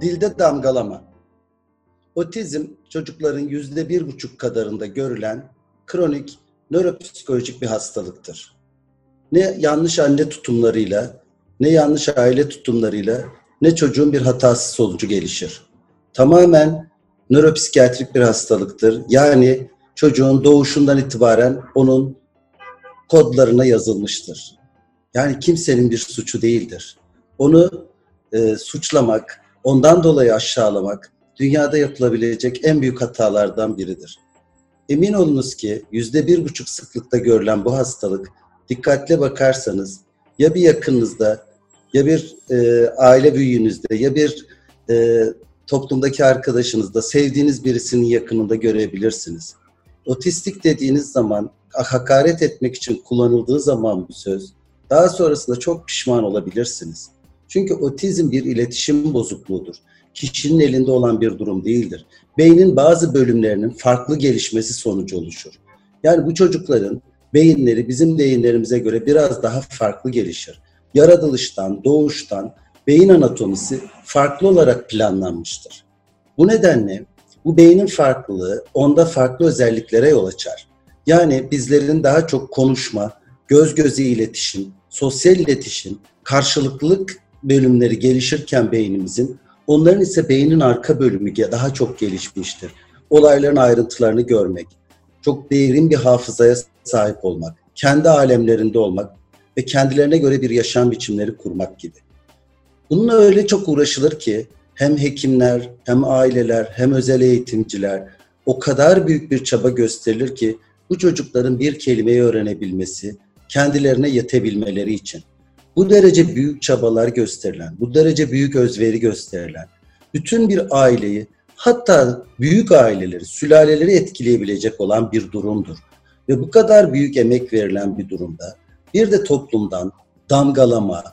Dilde damgalama. Otizm çocukların yüzde bir buçuk kadarında görülen kronik nöropsikolojik bir hastalıktır. Ne yanlış anne tutumlarıyla, ne yanlış aile tutumlarıyla, ne çocuğun bir hatası sonucu gelişir. Tamamen nöropsikiyatrik bir hastalıktır. Yani çocuğun doğuşundan itibaren onun kodlarına yazılmıştır. Yani kimsenin bir suçu değildir. Onu e, suçlamak, ondan dolayı aşağılamak dünyada yapılabilecek en büyük hatalardan biridir. Emin olunuz ki yüzde bir buçuk sıklıkta görülen bu hastalık dikkatle bakarsanız ya bir yakınınızda ya bir e, aile büyüğünüzde ya bir e, toplumdaki arkadaşınızda sevdiğiniz birisinin yakınında görebilirsiniz. Otistik dediğiniz zaman hakaret etmek için kullanıldığı zaman bu söz daha sonrasında çok pişman olabilirsiniz. Çünkü otizm bir iletişim bozukluğudur. Kişinin elinde olan bir durum değildir. Beynin bazı bölümlerinin farklı gelişmesi sonucu oluşur. Yani bu çocukların beyinleri bizim beyinlerimize göre biraz daha farklı gelişir. Yaratılıştan, doğuştan beyin anatomisi farklı olarak planlanmıştır. Bu nedenle bu beynin farklılığı onda farklı özelliklere yol açar. Yani bizlerin daha çok konuşma, göz göze iletişim, sosyal iletişim, karşılıklılık bölümleri gelişirken beynimizin, onların ise beynin arka bölümü daha çok gelişmiştir. Olayların ayrıntılarını görmek, çok derin bir hafızaya sahip olmak, kendi alemlerinde olmak ve kendilerine göre bir yaşam biçimleri kurmak gibi. Bununla öyle çok uğraşılır ki hem hekimler, hem aileler, hem özel eğitimciler o kadar büyük bir çaba gösterilir ki bu çocukların bir kelimeyi öğrenebilmesi, kendilerine yetebilmeleri için. Bu derece büyük çabalar gösterilen, bu derece büyük özveri gösterilen, bütün bir aileyi, hatta büyük aileleri, sülaleleri etkileyebilecek olan bir durumdur. Ve bu kadar büyük emek verilen bir durumda bir de toplumdan damgalama,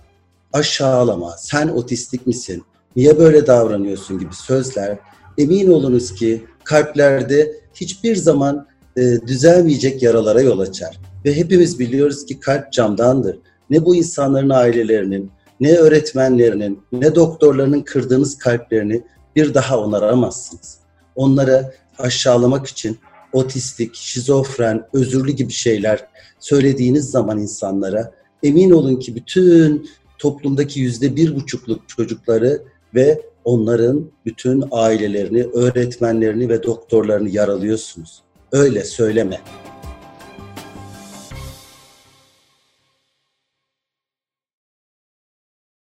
aşağılama, sen otistik misin, niye böyle davranıyorsun gibi sözler emin olunuz ki kalplerde hiçbir zaman e, düzelmeyecek yaralara yol açar. Ve hepimiz biliyoruz ki kalp camdandır. Ne bu insanların ailelerinin, ne öğretmenlerinin, ne doktorlarının kırdığınız kalplerini bir daha onaramazsınız. Onları aşağılamak için otistik, şizofren, özürlü gibi şeyler söylediğiniz zaman insanlara emin olun ki bütün toplumdaki yüzde bir buçukluk çocukları ve onların bütün ailelerini, öğretmenlerini ve doktorlarını yaralıyorsunuz. Öyle söyleme.